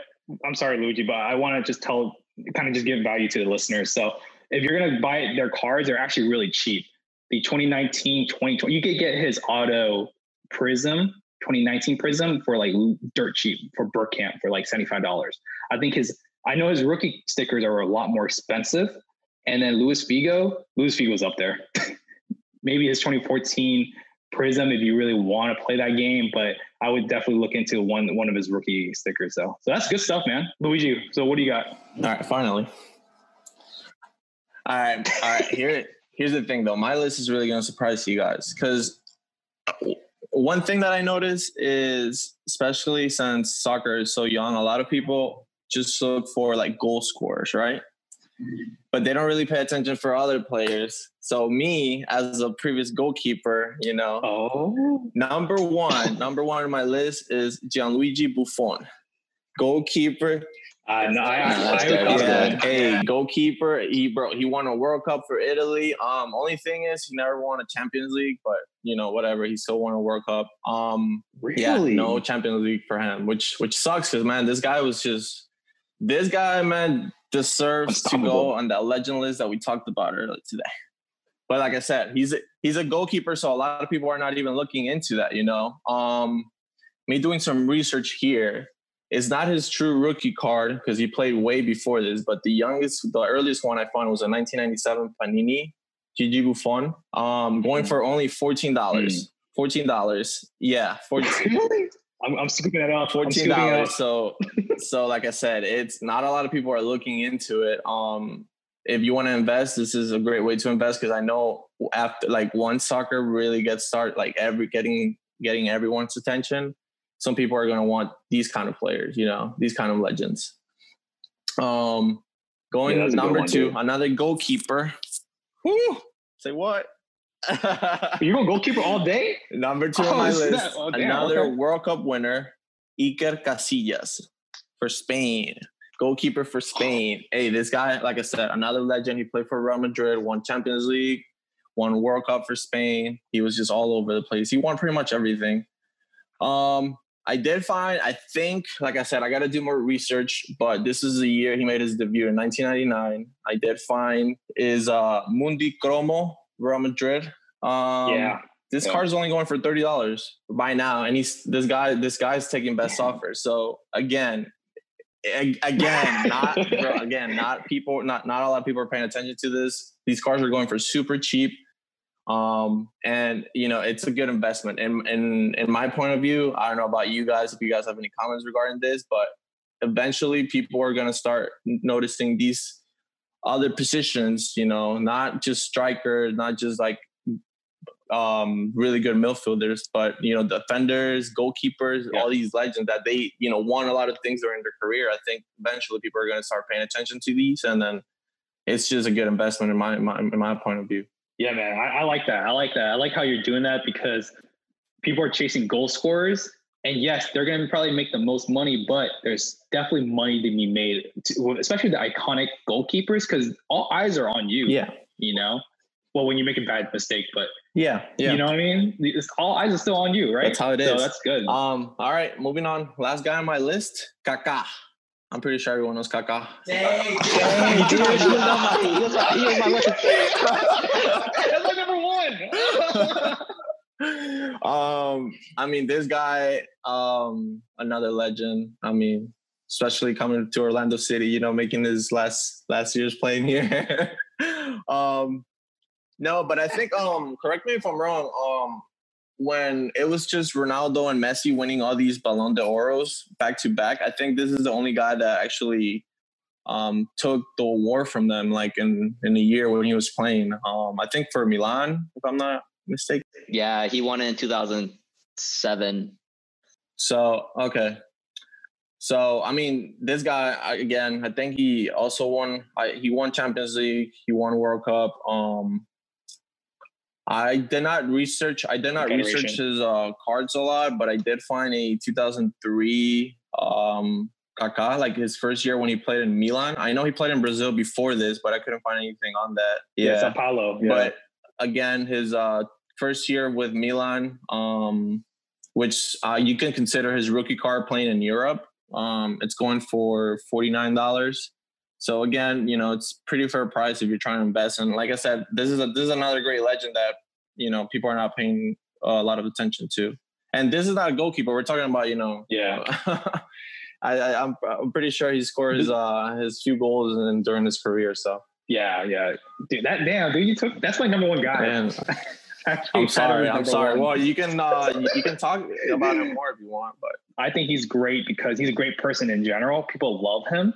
I'm sorry, Luigi, but I want to just tell, kind of just give value to the listeners. So if you're gonna buy their cards, they're actually really cheap. The 2019, 2020, you could get his auto Prism 2019 Prism for like dirt cheap for Bergkamp for like $75. I think his, I know his rookie stickers are a lot more expensive. And then Luis Figo, Luis Figo's up there. Maybe his 2014 Prism if you really want to play that game, but I would definitely look into one one of his rookie stickers though. So that's good stuff, man. Luigi, so what do you got? All right, finally. All right, all right. Here, here's the thing, though. My list is really going to surprise you guys because uh, one thing that I notice is, especially since soccer is so young, a lot of people just look for like goal scorers, right? But they don't really pay attention for other players. So me, as a previous goalkeeper, you know, Oh, number one, number one on my list is Gianluigi Buffon, goalkeeper uh, no, I, I, I, I, yeah, hey, goalkeeper. He bro, he won a World Cup for Italy. Um, only thing is he never won a Champions League, but you know whatever. He still won a World Cup. Um, yeah, really? no Champions League for him, which which sucks because man, this guy was just this guy man deserves to go on that legend list that we talked about earlier today. But like I said, he's a, he's a goalkeeper, so a lot of people are not even looking into that. You know, um, me doing some research here. It's not his true rookie card because he played way before this, but the youngest, the earliest one I found was a 1997 Panini Gigi Buffon, um, going for only fourteen dollars. Fourteen dollars, yeah, 14 Really? I'm, I'm scooping it up. Fourteen scooping it up. dollars. So, so like I said, it's not a lot of people are looking into it. Um, if you want to invest, this is a great way to invest because I know after like once soccer really gets started, like every getting getting everyone's attention, some people are going to want these kind of players, you know, these kind of legends. Um, going Yeah, that's a good number one, two, dude. another goalkeeper. Woo! Say what? You going goalkeeper all day? Number two Oh, on my list, Oh, damn, another okay. World Cup winner, Iker Casillas for Spain. Goalkeeper for Spain. Hey, this guy, like I said, another legend. He played for Real Madrid, won Champions League, won World Cup for Spain. He was just all over the place. He won pretty much everything. Um, I did find, I think, like I said, I got to do more research, but this is the year he made his debut in 1999. I did find is uh, Mundicromo, Real Madrid. Um, yeah. this Yeah. card's only going for thirty dollars by now, and he's this guy. This guy's taking best offer. So again, again, not bro, again, not people, not not a lot of people are paying attention to this. These cars are going for super cheap, um, and you know it's a good investment. And in in my point of view, I don't know about you guys. If you guys have any comments regarding this, but eventually people are going to start noticing these other positions. You know, not just striker, not just like um, really good midfielders, but you know, defenders, goalkeepers, Yeah. all these legends that they, you know, won a lot of things during their career. I think eventually people are going to start paying attention to these, and then it's just a good investment in my, my in my point of view. Yeah, man, I, I like that. I like that. I like how you're doing that because people are chasing goal scorers, and yes, they're going to probably make the most money, but there's definitely money to be made, to, especially the iconic goalkeepers, because all eyes are on you. Yeah, You know, well, when you make a bad mistake, but yeah, yeah. you know what I mean. It's, all eyes are still on you, right? That's how it So is. that's good. Um, all right, moving on. Last guy on my list, Kaká. I'm pretty sure everyone knows Kaká. Dang, dude, he was my- he was my- he was my list. that's my number one. um, I mean, this guy, um, another legend. I mean, especially coming to Orlando City. You know, making his last last year's playing here. um, no, but I think um, correct me if I'm wrong. Um, when it was just Ronaldo and Messi winning all these Ballon d'Oros back to back, I think this is the only guy that actually um, took the award from them, like in in a year when he was playing. Um, I think for Milan, if I'm not mistaken. Yeah, he won it in 2007. So okay, so I mean, this guy again. I think he also won. he won Champions League. He won World Cup. Um, I did not research. I did not research his uh, cards a lot, but I did find a 2003 um, Kaká, like his first year when he played in Milan. I know he played in Brazil before this, but I couldn't find anything on that. Yeah, yeah Sao Paulo. Yeah. But again, his uh, first year with Milan, um, which uh, you can consider his rookie card playing in Europe. Um, it's going for forty nine dollars. So again, you know, it's pretty fair price if you're trying to invest. And like I said, this is a this is another great legend that you know people are not paying a lot of attention to. And this is not a goalkeeper. We're talking about you know. Yeah. I, I am I'm, I'm pretty sure he scores uh, his few goals in, during his career. So. Yeah, yeah, dude. That damn, dude. You took that's my number one guy. I'm sorry. I'm sorry. One. Well, you can uh, you, you, can talk about him more if you want, but I think he's great because he's a great person in general. People love him,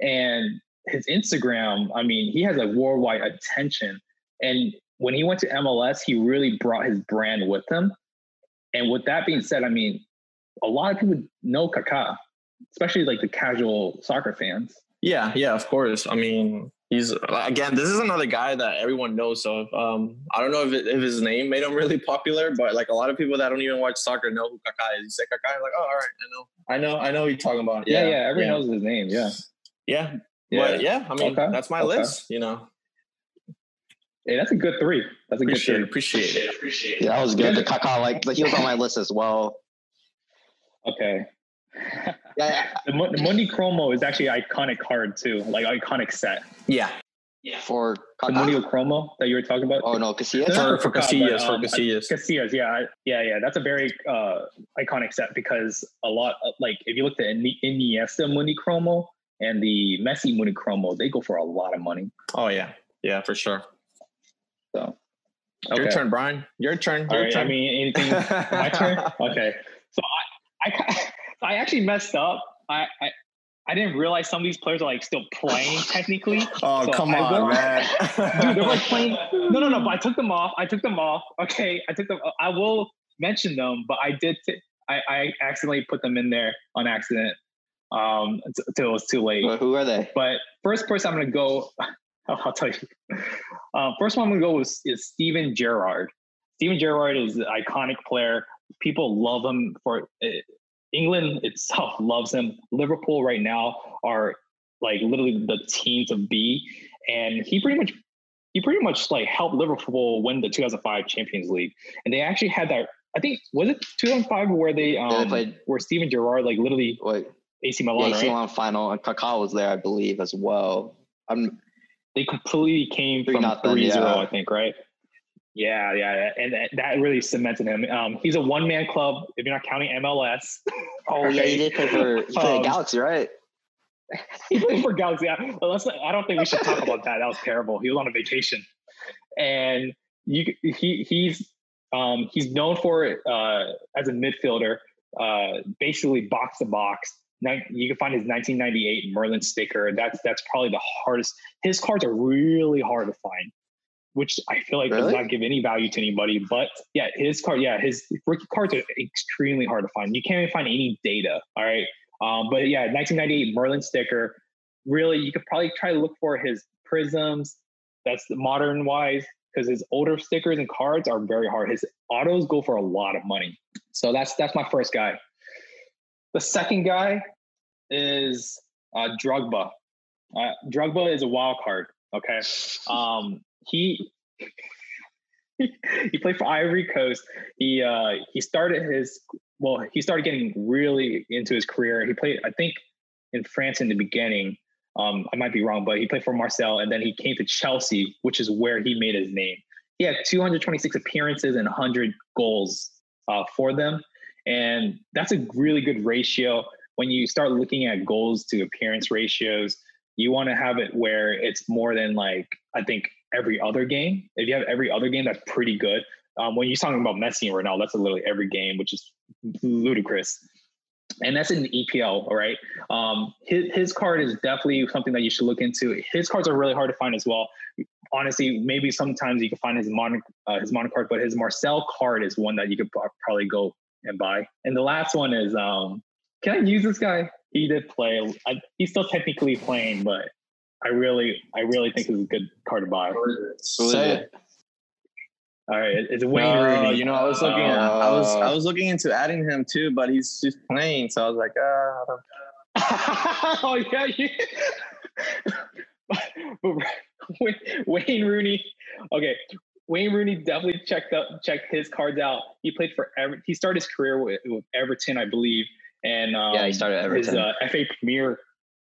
and his Instagram. I mean, he has a worldwide attention. And when he went to MLS, he really brought his brand with him. And with that being said, I mean, a lot of people know Kaká, especially like the casual soccer fans. Yeah, yeah, of course. I mean, he's again this is another guy that everyone knows so um i don't know if, it, if his name made him really popular but like a lot of people that don't even watch soccer know who Kaká is you say Kaká like oh all right i know i know i know you're talking about yeah yeah, yeah everyone yeah. knows his name yeah yeah yeah but yeah i mean okay. that's my okay. list you know Hey, that's a good three. That's a appreciate good three. Appreciate it. Appreciate it. Yeah, that was good. The Kaká, like, he was on my list as well. Okay. yeah, yeah. The, the Mundicromo is actually an iconic card too, like iconic set. Yeah. Yeah. For Kaká? the Mundicromo that you were talking about. Oh no, Casillas. For, for Casillas, for um, Casillas. Casillas, yeah, yeah, yeah. That's a very uh, iconic set because a lot, of, like if you look at Iniesta Mundicromo and the Messi Mundicromo, they go for a lot of money. Oh yeah, yeah, for sure. So. Okay. Your turn, Brian. Your turn. Your right, turn. I mean, anything? my turn. Okay. So I, I, I actually messed up. I, I, I didn't realize some of these players are like still playing technically. Oh so come on, will, man! dude, they're like playing. No, no, no. But I took them off. I took them off. Okay, I took them. I will mention them, but I did. T- I, I accidentally put them in there on accident. Um, until it was too late. Well, who are they? But first person I'm gonna go. I'll tell you. Uh, first one I'm gonna go is, is Steven Gerrard. Steven Gerrard is an iconic player. People love him for uh, England itself loves him. Liverpool right now are like literally the team to be, and he pretty much he pretty much like helped Liverpool win the 2005 Champions League, and they actually had that. I think was it 2005 where they um yeah, they played, where Steven Gerrard like literally wait, AC Milan, yeah, AC Milan final, and Kaká was there, I believe, as well. I'm they completely came from 3 0, I think, right? Yeah, yeah, and that really cemented him. Um, he's a one man club. If you're not counting MLS. Oh yeah, he did play for, he played um, Galaxy, right? he played for Galaxy. Yeah. Let's. I don't think we should talk about that. That was terrible. He was on a vacation, and you he he's um, he's known for it uh, as a midfielder, uh, basically box to box. You can find his 1998 Merlin sticker. That's that's probably the hardest. His cards are really hard to find which I feel like really? does not give any value to anybody. But yeah, his card, yeah, his rookie cards are extremely hard to find. You can't even find any data. All right. Um, but yeah, 1998 Merlin sticker. Really, you could probably try to look for his prisms. That's the modern wise because his older stickers and cards are very hard. His autos go for a lot of money. So that's that's my first guy. The second guy is uh, Drogba. Uh, Drogba is a wild card. Okay. Um, he he played for Ivory Coast. He uh, he started his well, he started getting really into his career. He played, I think, in France in the beginning. Um, I might be wrong, but he played for Marseille, and then he came to Chelsea, which is where he made his name. He had 226 appearances and 100 goals uh, for them, and that's a really good ratio. when you start looking at goals to appearance ratios, you want to have it where it's more than like I think every other game. If you have every other game, that's pretty good. Um, when you're talking about Messi and Ronaldo, that's literally every game, which is ludicrous. And that's in the EPL, all right. Um, his, his card is definitely something that you should look into. His cards are really hard to find as well. Honestly, maybe sometimes you can find his mono uh, his mono card, but his Marseille card is one that you could probably go and buy. And the last one is, um, can I use this guy? He did play. I, he's still technically playing, but I really, I really think it's a good card to buy. Say it. All right, it's Wayne No, Rooney. you know, I was looking. Uh, I was I was looking into adding him too, but he's just playing, so I was like, uh, oh yeah, yeah. but Wayne- Wayne Rooney. Okay, Wayne Rooney definitely checked up, checked his cards out. He played for Ever- He started his career with, with Everton, I believe, and um, Yeah, he started at his uh, FA Premier.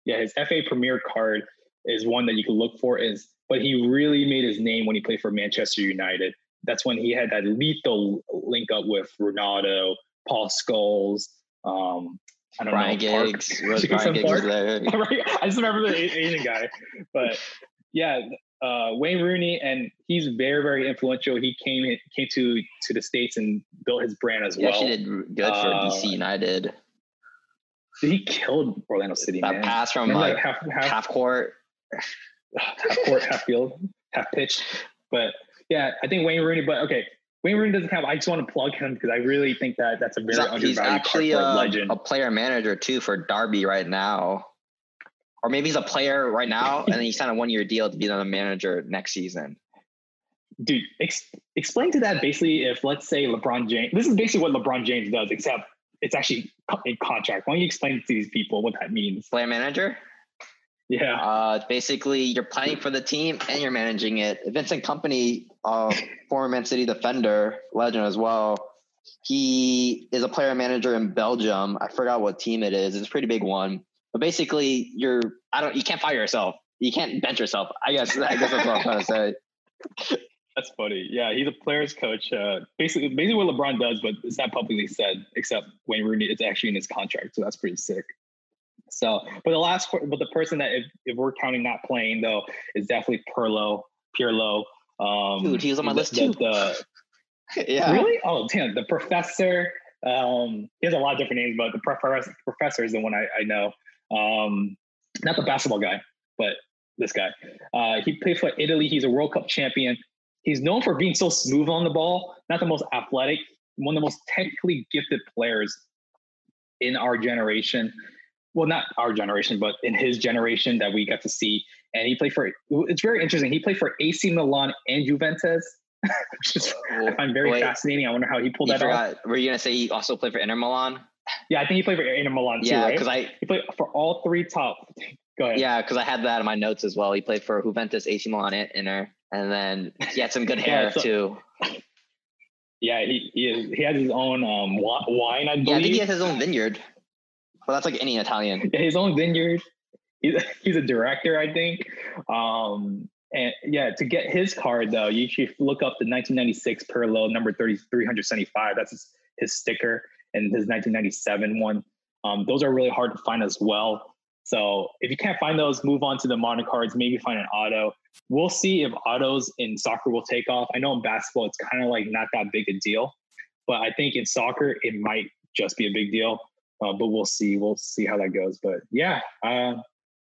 Yeah, his FA Premier card is one that you can look for. Is but he really made his name when he played for Manchester United. That's when he had that lethal link up with Ronaldo, Paul Scholes. Um, I don't Brian know. Park- Giggs. Brian Jason Giggs Park. was there. right? I just remember the Asian guy, but yeah, uh, Wayne Rooney, and he's very, very influential. He came came to to the states and built his brand as He well. actually did good for Uh, DC United. He killed Orlando City, That man. pass from Remember like half, half, half court. half court, half field, half pitch. But yeah, I think Wayne Rooney. But okay, Wayne Rooney doesn't count. I just want to plug him because I really think that that's a very He's, undervalued actually a, a player manager too for Derby right now. Or maybe he's a player right now and then he signed a one year deal to be the manager next season. dude, ex- explain to that basically if let's say LeBron James, this is basically what LeBron James does, except it's actually a contract. Why don't you explain to these people what that means? Player manager? Yeah, Uh, basically, you're playing for the team and you're managing it. Vincent Kompany, uh, former Man City defender, legend as well. He is a player manager in Belgium. I forgot what team it is. It's a pretty big one. But basically, you're I don't you can't fire yourself. You can't bench yourself. I guess I guess that's what I'm trying to say. that's funny. Yeah, he's a player's coach. Uh, basically, basically what LeBron does, but it's not publicly said. Except Wayne Rooney, it's actually in his contract, so that's pretty sick. So, but the last, but the person that if, if we're counting not playing though is definitely Perlo, Pirlo. Um, Dude, he was on my the- list the- too. the- yeah. Really? Oh, damn. The professor. Um, he has a lot of different names, but the professor, professor is the one I, I know. Um, not the basketball guy, but this guy. Uh, he played for Italy. He's a World Cup champion. He's known for being so smooth on the ball, not the most athletic, one of the most technically gifted players in our generation. Well, not our generation, but in his generation that we got to see. And he played for, it's very interesting. He played for AC Milan and Juventus, which is I find very Wait, fascinating. I wonder how he pulled that off. Were you gonna say he also played for Inter Milan? Yeah, I think he played for Inter Milan too, Yeah, right? because I he played for all three top. Go ahead. yeah because I had that in my notes as well. He played for Juventus, AC Milan, and Inter, and then he had some good hair Yeah, so- too. yeah. He he, is, he has his own um wine, I believe. Yeah, I think he has his own vineyard. But that's like any Italian. Yeah, his own vineyard. He's, he's a director, I think. Um, and yeah, to get his card though, you should look up the 1996 Perlo number 30, 375. That's his, his sticker, and his 1997 one. Um, those are really hard to find as well. So if you can't find those, move on to the modern cards. Maybe find an auto. We'll see if autos in soccer will take off. I know in basketball it's kind of like not that big a deal, but I think in soccer it might just be a big deal. Uh, but we'll see. We'll see how that goes. But yeah, uh,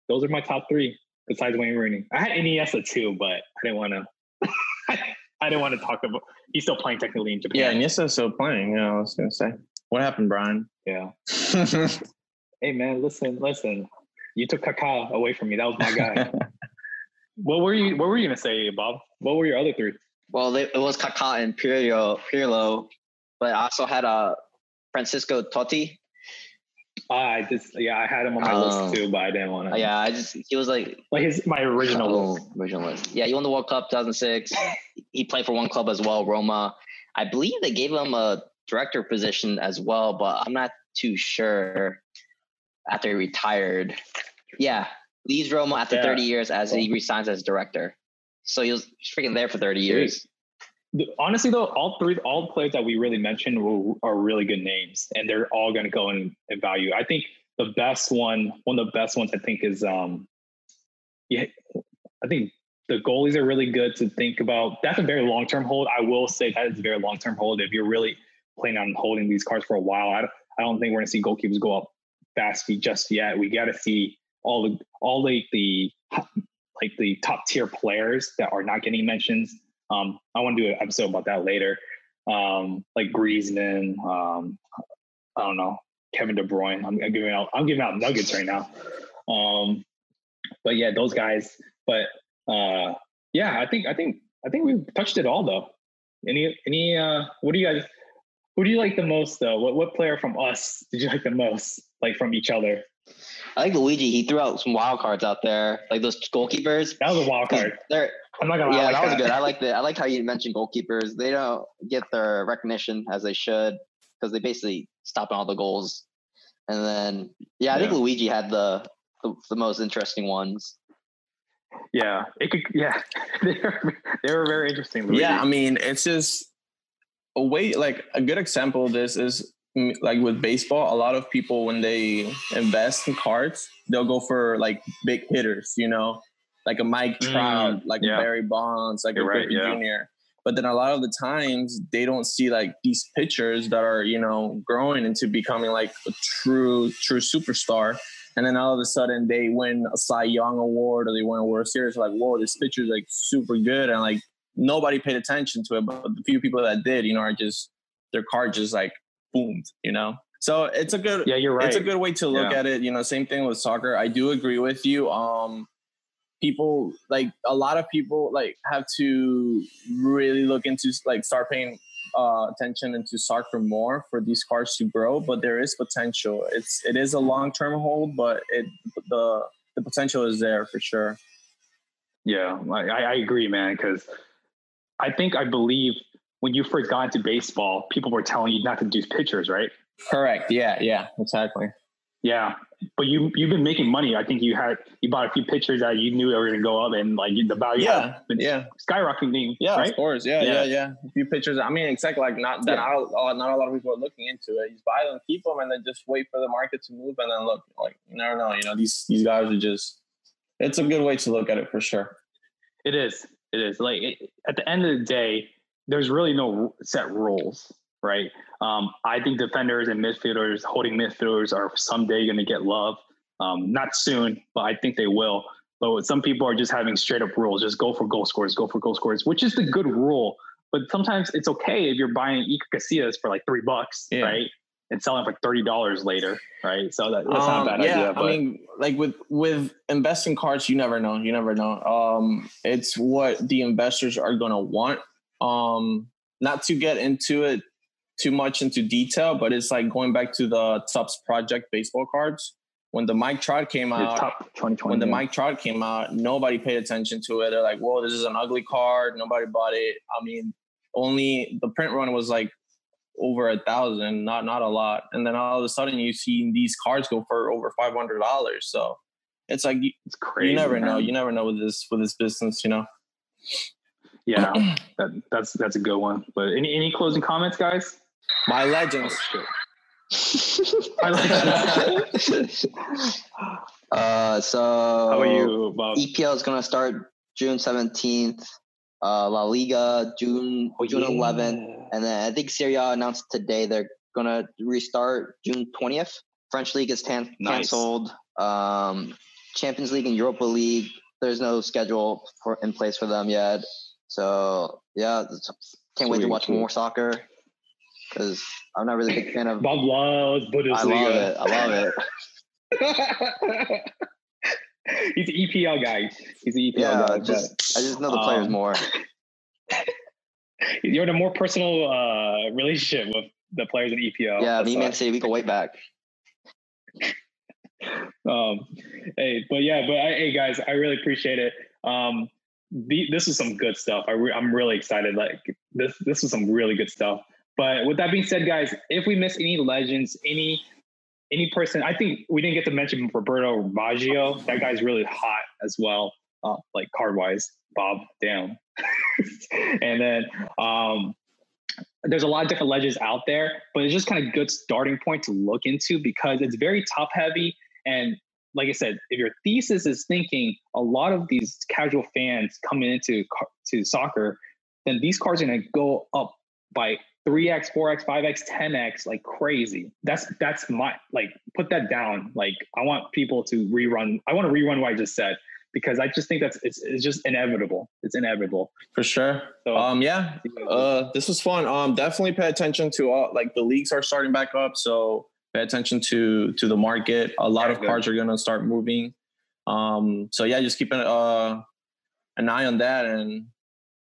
those are my top three besides Wayne Rooney. I had Iniesta too, but I didn't want to. I didn't want to talk about. He's still playing technically in Japan. yeah, Iniesta's still playing. Yeah, I was gonna say. What happened, Brian? yeah. Hey man, listen, listen. You took Kaká away from me. That was my guy. what were you? What were you gonna say, Bob? What were your other three? Well, it was Kaká and Pirlo, Pirlo, but I also had uh, Francisco Totti. Uh, I just yeah, I had him on my Oh. list too, but I didn't want to. yeah, I just he was like like his my original oh, list. original list. Yeah, he won the World Cup 2006. he played for one club as well, Roma. I believe they gave him a director position as well, but I'm not too sure. After he retired, yeah, leaves Roma after Yeah. 30 years as he resigns as director. So he was freaking there for 30 years. Honestly, though, all three, all the players that we really mentioned were, are really good names, and they're all going to go in, in value. I think the best one, one of the best ones I think is um yeah, I think the goalies are really good to think about. That's a very long term hold. I will say that is a very long term hold. If you're really planning on holding these cards for a while, I don't, I don't think we're gonna see goalkeepers go up fast just yet. We got to see all the all like the like the top tier players that are not getting mentions. Um, I want to do an episode about that later. Um, like Griezmann, um, I don't know, Kevin De Bruyne. I'm, I'm, giving out I'm giving out nuggets right now. Um, but yeah, those guys. But uh, yeah, I think I think I think we've touched it all though. Any any uh, what do you guys? Who do you like the most though? What what player from us did you like the most? Like from each other? I like Luigi. He threw out some wild cards out there, like those goalkeepers. That was a wild card. They're I'm not gonna. yeah, like that was good. I like it. I liked how you mentioned goalkeepers. They don't get their recognition as they should because they basically stopping all the goals. And then, yeah, I think Luigi had the, the the most interesting ones. Yeah, it could. Yeah, they were they were very interesting. Luigi. Yeah, I mean, it's just a way. Like a good example of this is mm, like with baseball. A lot of people when they invest in cards, they'll go for like big hitters. You know, like a Mike Mm, Trout, like yeah. a Barry Bonds, like You're a right, Griffey yeah. Jr. But then a lot of the times they don't see like these pitchers that are you know growing into becoming like a true true superstar. And then all of a sudden they win a Cy Young award or they win a World Series. Like, whoa, this pitcher's like super good, and like nobody paid attention to it, but the few people that did, you know, are just their car just like boomed, you know. So it's a good, yeah, you're right. it's a good way to look Yeah. at it. You know, same thing with soccer. I do agree with you. Um, people like a lot of people like have to really look into like start paying uh, attention into soccer more for these cars to grow. But there is potential. It's it is a long term hold, but it the the potential is there for sure. Yeah, I, I agree, man. Because I think I believe when you first got into baseball, people were telling you not to do pitchers, right? Correct. Yeah. Yeah. Exactly. Yeah, but you you've been making money. I think you had you bought a few pitchers that you knew they were going to go up, and like the value Yeah. been Yeah. skyrocketing. Yeah, right. of course. Yeah, Yeah. yeah, yeah, A few pictures. I mean, exactly like not that Yeah. not, not a lot of people are looking into it. You buy them, keep them, and then just wait for the market to move, and then look. Like you never know. You know, these these guys are just. It's a good way to look at it for sure. It is. It is. Like it, at the end of the day, there's really no set rules, right? Um, I think defenders and midfielders, holding midfielders, are someday going to get love. Um, not soon, but I think they will. But some people are just having straight up rules. Just go for goal scorers, go for goal scorers, which is the good rule. But sometimes it's okay if you're buying Iker Casillas for like three bucks, Yeah. right? And selling for thirty dollars later, right? So that, that's not Um, a bad yeah, idea. But I mean, like with with investing cards, you never know. You never know. Um, it's what the investors are gonna want. Um, not to get into it too much into detail, but it's like going back to the Topps Project baseball cards. When the Mike Trout came out, 2020. when the. Mike Trout came out, nobody paid attention to it. They're like, "Whoa, this is an ugly card." Nobody bought it. I mean, only the print run was like over a thousand, not not a lot. And then all of a sudden, you see these cards go for over five hundred dollars. So it's like you, it's crazy. you never know. You never know with this with this business. You know. Yeah, that, that's that's a good one. But any any closing comments, guys? My legends. I like uh, so How are you, Bob? EPL is gonna start June seventeenth. Uh, La Liga June Oh, June yeah. Eleventh, and then I think Serie A announced today they're gonna restart June twentieth. French league is tan- Nice. canceled. Um, Champions League and Europa League. There's no schedule for in place for them yet. So yeah, can't wait to watch sweet. more soccer because I'm not really a big fan of. Bob loves Bundesliga. I love it. I love it. He's an EPL guy. He's an EPL Yeah, guy. just I just know the players um, more. you're in a more personal uh, relationship with the players in EPL. Yeah, me, and City, we go way back. um hey but yeah but I, hey guys i really appreciate it. Um the, this is some good stuff. I re- i'm really excited. Like this this is some really good stuff. But with that being said guys if we miss any legends any any person i think we didn't get to mention roberto baggio. That guy's really hot as well uh, like card wise bob damn and then um there's a lot of different ledges out there, but it's just kind of good starting point to look into because it's very top heavy. And like I said, if your thesis is thinking a lot of these casual fans coming into to soccer, then these cards are going to go up by 3x, 4x, 5x, 10x like crazy. That's that's my like put that down. Like I want people to rerun. I want to rerun what I just said because I just think that's it's, it's just inevitable. It's inevitable. For sure. So, um, yeah, uh, this was fun. Um, definitely pay attention to all like the leagues are starting back up, so pay attention to to the market. A lot yeah, of good. cards are gonna start moving. Um, so yeah, just keep an uh an eye on that and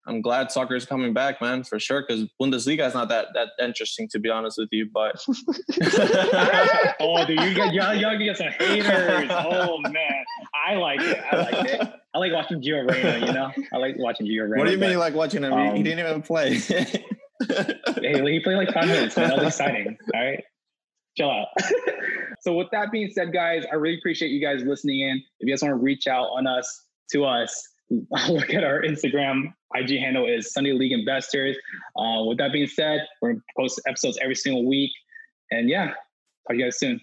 I'm glad soccer is coming back, man, for sure. Because Bundesliga is not that that interesting, to be honest with you. But oh, dude, you got y'all, y'all get some haters. Oh man, I like it. I like it. I like watching Gio Reyna. You know, I like watching Gio Reyna. What do you mean you like watching him? Um, he didn't even play. hey, he played like five minutes. Man, that exciting. All right, chill out. so with that being said, guys, I really appreciate you guys listening in. If you guys want to reach out on us to us look at our Instagram IG handle is Sunday League Investors. Uh, with that being said, we're gonna post episodes every single week, and yeah, talk to you guys soon.